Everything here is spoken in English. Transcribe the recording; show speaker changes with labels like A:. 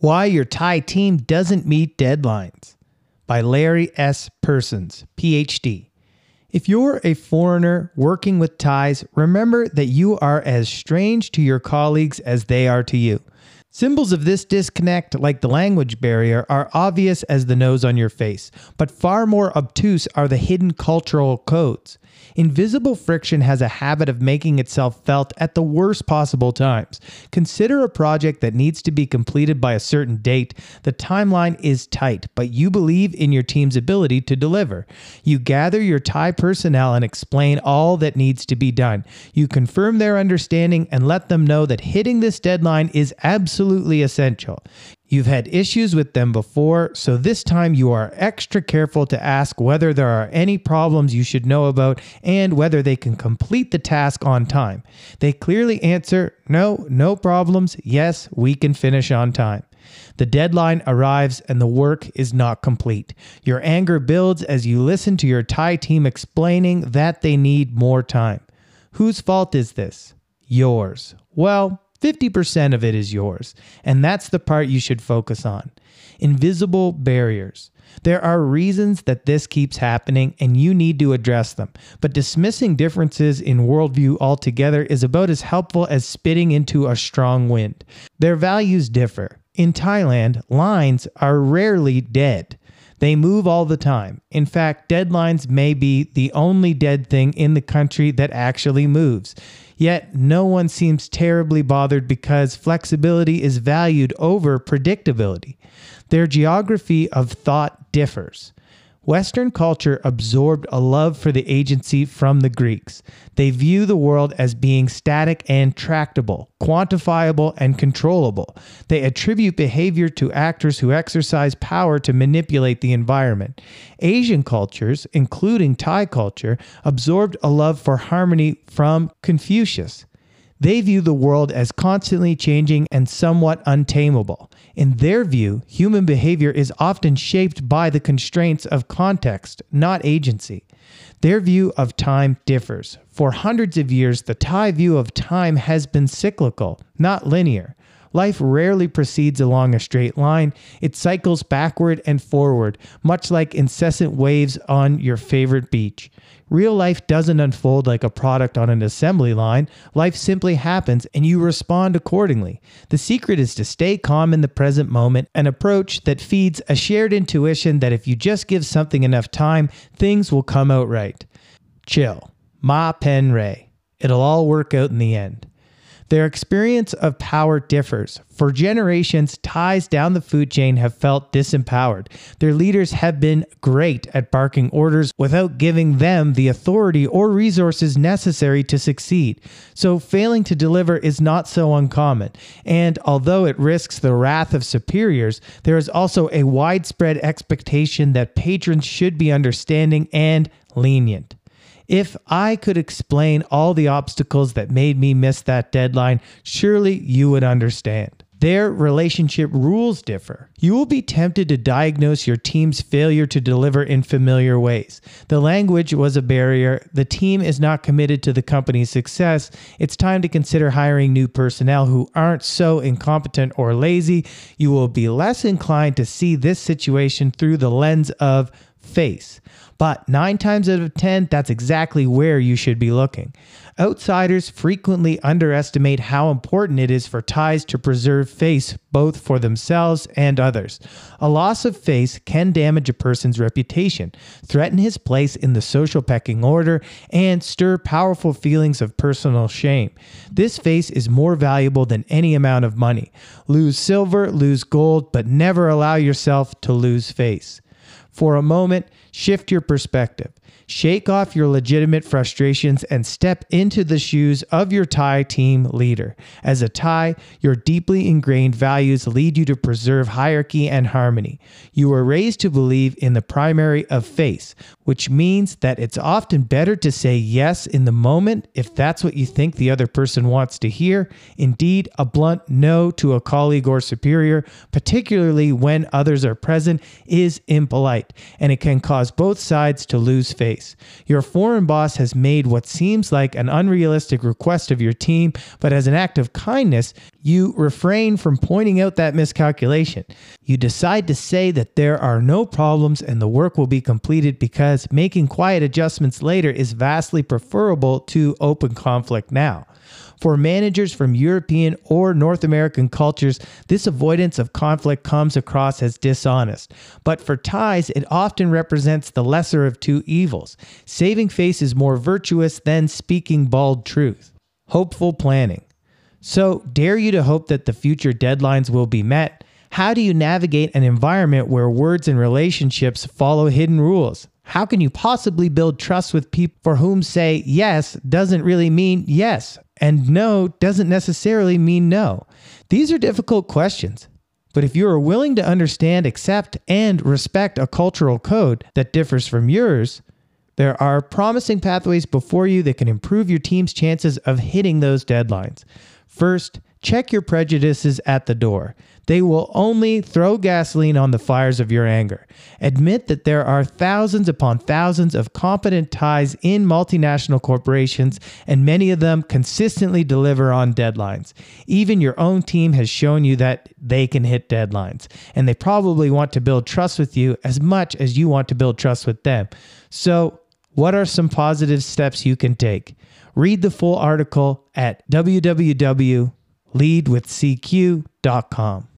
A: Why Your Thai Team Doesn't Meet Deadlines by Larry S. Persons, PhD. If you're a foreigner working with Thais, remember that you are as strange to your colleagues as they are to you. Symbols of this disconnect, like the language barrier, are obvious as the nose on your face, but far more obtuse are the hidden cultural codes. Invisible friction has a habit of making itself felt at the worst possible times. Consider a project that needs to be completed by a certain date. The timeline is tight, but you believe in your team's ability to deliver. You gather your Thai personnel and explain all that needs to be done. You confirm their understanding and let them know that hitting this deadline is absolutely essential. You've had issues with them before, so this time you are extra careful to ask whether there are any problems you should know about and whether they can complete the task on time. They clearly answer, no, no problems, yes, we can finish on time. The deadline arrives and the work is not complete. Your anger builds as you listen to your Thai team explaining that they need more time. Whose fault is this? Yours. Well, 50% of it is yours, and that's the part you should focus on. Invisible barriers. There are reasons that this keeps happening, and you need to address them. But dismissing differences in worldview altogether is about as helpful as spitting into a strong wind. Their values differ. In Thailand, lines are rarely dead. They move all the time. In fact, deadlines may be the only dead thing in the country that actually moves. Yet no one seems terribly bothered because flexibility is valued over predictability. Their geography of thought differs. Western culture absorbed a love for the agency from the Greeks. They view the world as being static and tractable, quantifiable and controllable. They attribute behavior to actors who exercise power to manipulate the environment. Asian cultures, including Thai culture, absorbed a love for harmony from Confucius. They view the world as constantly changing and somewhat untamable. In their view, human behavior is often shaped by the constraints of context, not agency. Their view of time differs. For hundreds of years, the Thai view of time has been cyclical, not linear. Life rarely proceeds along a straight line. It cycles backward and forward, much like incessant waves on your favorite beach. Real life doesn't unfold like a product on an assembly line. Life simply happens and you respond accordingly. The secret is to stay calm in the present moment, an approach that feeds a shared intuition that if you just give something enough time, things will come out right. Chill. Mai Pen Rai. It'll all work out in the end. Their experience of power differs. For generations, Thais down the food chain have felt disempowered. Their leaders have been great at barking orders without giving them the authority or resources necessary to succeed. So, failing to deliver is not so uncommon. And although it risks the wrath of superiors, there is also a widespread expectation that patrons should be understanding and lenient. If I could explain all the obstacles that made me miss that deadline, surely you would understand. Their relationship rules differ. You will be tempted to diagnose your team's failure to deliver in familiar ways. The language was a barrier. The team is not committed to the company's success. It's time to consider hiring new personnel who aren't so incompetent or lazy. You will be less inclined to see this situation through the lens of face. But nine times out of 10, that's exactly where you should be looking. Outsiders frequently underestimate how important it is for Thais to preserve face both for themselves and others. A loss of face can damage a person's reputation, threaten his place in the social pecking order, and stir powerful feelings of personal shame. This face is more valuable than any amount of money. Lose silver, lose gold, but never allow yourself to lose face. For a moment, shift your perspective. Shake off your legitimate frustrations and step into the shoes of your Thai team leader. As a Thai, your deeply ingrained values lead you to preserve hierarchy and harmony. You were raised to believe in the primary of face, which means that it's often better to say yes in the moment if that's what you think the other person wants to hear. Indeed, a blunt no to a colleague or superior, particularly when others are present, is impolite. And it can cause both sides to lose face. Your foreign boss has made what seems like an unrealistic request of your team, but as an act of kindness, you refrain from pointing out that miscalculation. You decide to say that there are no problems and the work will be completed because making quiet adjustments later is vastly preferable to open conflict now. For managers from European or North American cultures, this avoidance of conflict comes across as dishonest. But for Thais, it often represents the lesser of two evils. Saving face is more virtuous than speaking bald truth. Hopeful planning. So, dare you to hope that the future deadlines will be met? How do you navigate an environment where words and relationships follow hidden rules? How can you possibly build trust with people for whom say yes doesn't really mean yes? and no doesn't necessarily mean no. These are difficult questions. But if you are willing to understand, accept, and respect a cultural code that differs from yours, there are promising pathways before you that can improve your team's chances of hitting those deadlines. First, check your prejudices at the door. They will only throw gasoline on the fires of your anger. Admit that there are thousands upon thousands of competent Thais in multinational corporations, and many of them consistently deliver on deadlines. Even your own team has shown you that they can hit deadlines, and they probably want to build trust with you as much as you want to build trust with them. So, what are some positive steps you can take? Read the full article at www.leadwithcq.com.